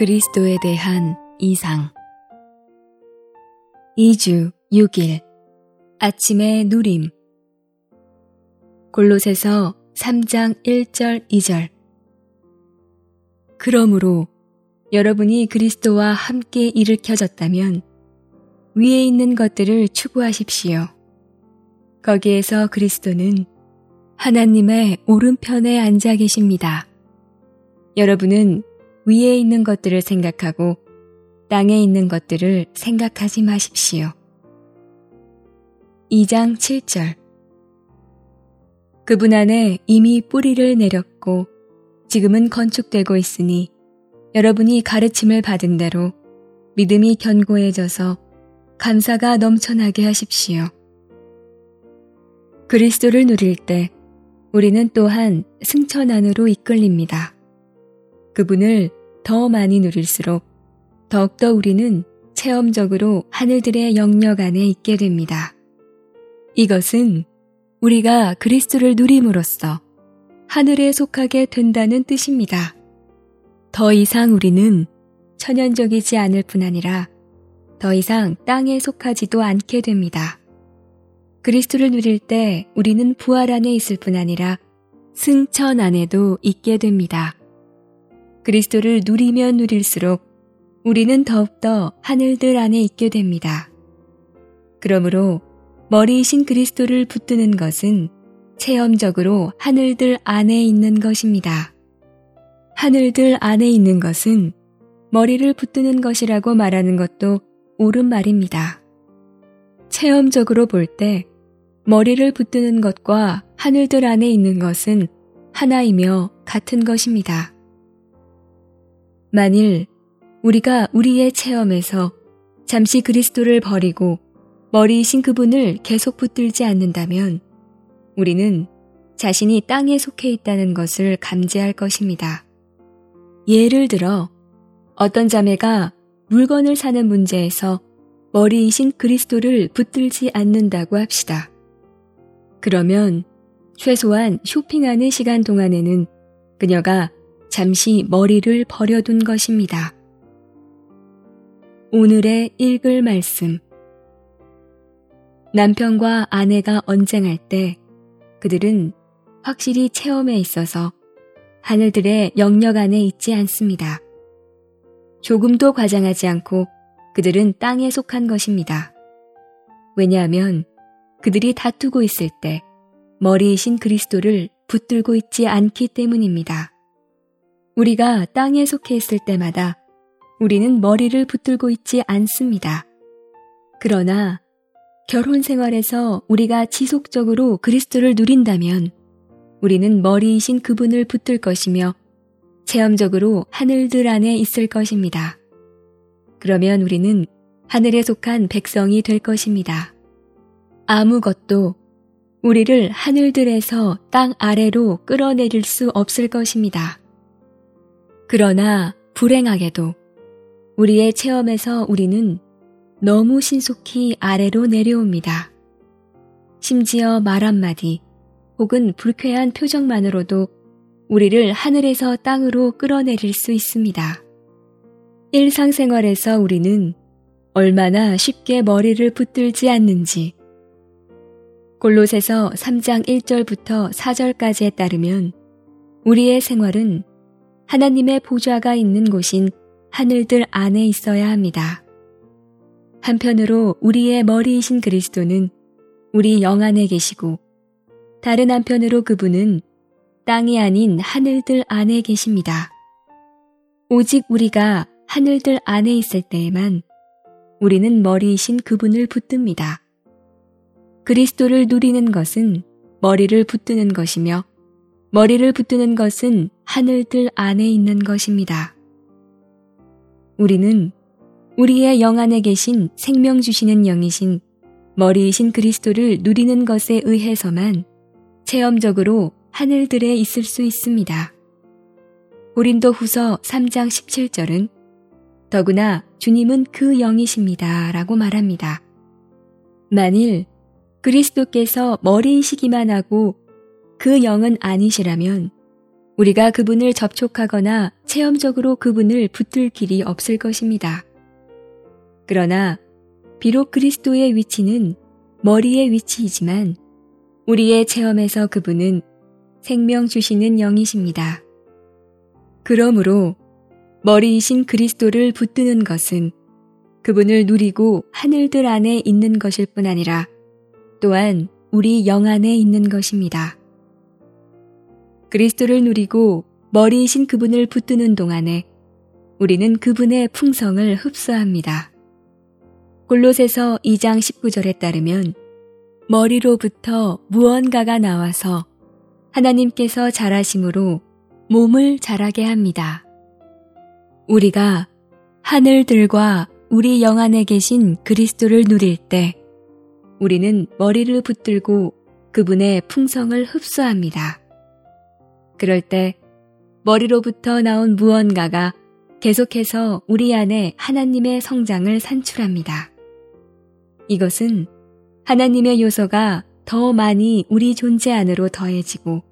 그리스도에 대한 이상 2주 6일 아침의 누림 골로새서 3장 1절 2절 그러므로 여러분이 그리스도와 함께 일으켜졌다면 위에 있는 것들을 추구하십시오. 거기에서 그리스도는 하나님의 오른편에 앉아 계십니다. 여러분은 위에 있는 것들을 생각하고 땅에 있는 것들을 생각하지 마십시오. 2장 7절 그분 안에 이미 뿌리를 내렸고 지금은 건축되고 있으니 여러분이 가르침을 받은 대로 믿음이 견고해져서 감사가 넘쳐나게 하십시오. 그리스도를 누릴 때 우리는 또한 승천 안으로 이끌립니다. 그분을 더 많이 누릴수록 더욱더 우리는 체험적으로 하늘들의 영역 안에 있게 됩니다. 이것은 우리가 그리스도를 누림으로써 하늘에 속하게 된다는 뜻입니다. 더 이상 우리는 천연적이지 않을 뿐 아니라 더 이상 땅에 속하지도 않게 됩니다. 그리스도를 누릴 때 우리는 부활 안에 있을 뿐 아니라 승천 안에도 있게 됩니다. 그리스도를 누리면 누릴수록 우리는 더욱더 하늘들 안에 있게 됩니다. 그러므로 머리이신 그리스도를 붙드는 것은 체험적으로 하늘들 안에 있는 것입니다. 하늘들 안에 있는 것은 머리를 붙드는 것이라고 말하는 것도 옳은 말입니다. 체험적으로 볼 때 머리를 붙드는 것과 하늘들 안에 있는 것은 하나이며 같은 것입니다. 만일 우리가 우리의 체험에서 잠시 그리스도를 버리고 머리이신 그분을 계속 붙들지 않는다면 우리는 자신이 땅에 속해 있다는 것을 감지할 것입니다. 예를 들어 어떤 자매가 물건을 사는 문제에서 머리이신 그리스도를 붙들지 않는다고 합시다. 그러면 최소한 쇼핑하는 시간 동안에는 그녀가 잠시 머리를 버려둔 것입니다. 오늘의 읽을 말씀. 남편과 아내가 언쟁할 때 그들은 확실히 체험에 있어서 하늘들의 영역 안에 있지 않습니다. 조금도 과장하지 않고 그들은 땅에 속한 것입니다. 왜냐하면 그들이 다투고 있을 때 머리이신 그리스도를 붙들고 있지 않기 때문입니다. 우리가 땅에 속해 있을 때마다 우리는 머리를 붙들고 있지 않습니다. 그러나 결혼 생활에서 우리가 지속적으로 그리스도를 누린다면 우리는 머리이신 그분을 붙들 것이며 체험적으로 하늘들 안에 있을 것입니다. 그러면 우리는 하늘에 속한 백성이 될 것입니다. 아무것도 우리를 하늘들에서 땅 아래로 끌어내릴 수 없을 것입니다. 그러나 불행하게도 우리의 체험에서 우리는 너무 신속히 아래로 내려옵니다. 심지어 말 한마디 혹은 불쾌한 표정만으로도 우리를 하늘에서 땅으로 끌어내릴 수 있습니다. 일상생활에서 우리는 얼마나 쉽게 머리를 붙들지 않는지 골로새서 3장 1절부터 4절까지에 따르면 우리의 생활은 하나님의 보좌가 있는 곳인 하늘들 안에 있어야 합니다. 한편으로 우리의 머리이신 그리스도는 우리 영 안에 계시고 다른 한편으로 그분은 땅이 아닌 하늘들 안에 계십니다. 오직 우리가 하늘들 안에 있을 때에만 우리는 머리이신 그분을 붙듭니다. 그리스도를 누리는 것은 머리를 붙드는 것이며 머리를 붙드는 것은 하늘들 안에 있는 것입니다. 우리는 우리의 영 안에 계신 생명 주시는 영이신 머리이신 그리스도를 누리는 것에 의해서만 체험적으로 하늘들에 있을 수 있습니다. 고린도 후서 3장 17절은 더구나 주님은 그 영이십니다. 라고 말합니다. 만일 그리스도께서 머리이시기만 하고 그 영은 아니시라면 우리가 그분을 접촉하거나 체험적으로 그분을 붙들 길이 없을 것입니다. 그러나 비록 그리스도의 위치는 머리의 위치이지만 우리의 체험에서 그분은 생명 주시는 영이십니다. 그러므로 머리이신 그리스도를 붙드는 것은 그분을 누리고 하늘들 안에 있는 것일 뿐 아니라 또한 우리 영 안에 있는 것입니다. 그리스도를 누리고 머리이신 그분을 붙드는 동안에 우리는 그분의 풍성을 흡수합니다. 골로새서 2장 19절에 따르면 머리로부터 무언가가 나와서 하나님께서 잘하심으로 몸을 자라게 합니다. 우리가 하늘들과 우리 영 안에 계신 그리스도를 누릴 때 우리는 머리를 붙들고 그분의 풍성을 흡수합니다. 그럴 때 머리로부터 나온 무언가가 계속해서 우리 안에 하나님의 성장을 산출합니다. 이것은 하나님의 요소가 더 많이 우리 존재 안으로 더해지고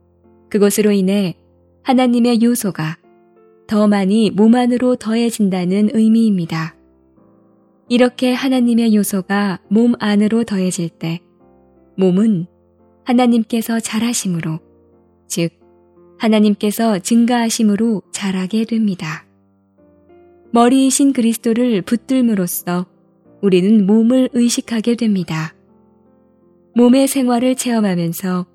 그것으로 인해 하나님의 요소가 더 많이 몸 안으로 더해진다는 의미입니다. 이렇게 하나님의 요소가 몸 안으로 더해질 때 몸은 하나님께서 잘하심으로, 즉, 하나님께서 증가하심으로 자라게 됩니다. 머리이신 그리스도를 붙들므로써 우리는 몸을 의식하게 됩니다. 몸의 생활을 체험하면서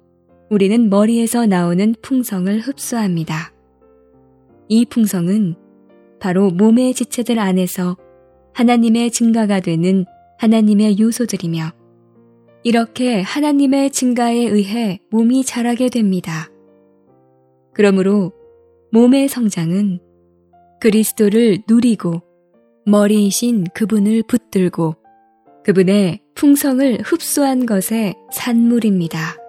우리는 머리에서 나오는 풍성을 흡수합니다. 이 풍성은 바로 몸의 지체들 안에서 하나님의 증가가 되는 하나님의 요소들이며 이렇게 하나님의 증가에 의해 몸이 자라게 됩니다. 그러므로 몸의 성장은 그리스도를 누리고 머리이신 그분을 붙들고 그분의 풍성을 흡수한 것의 산물입니다.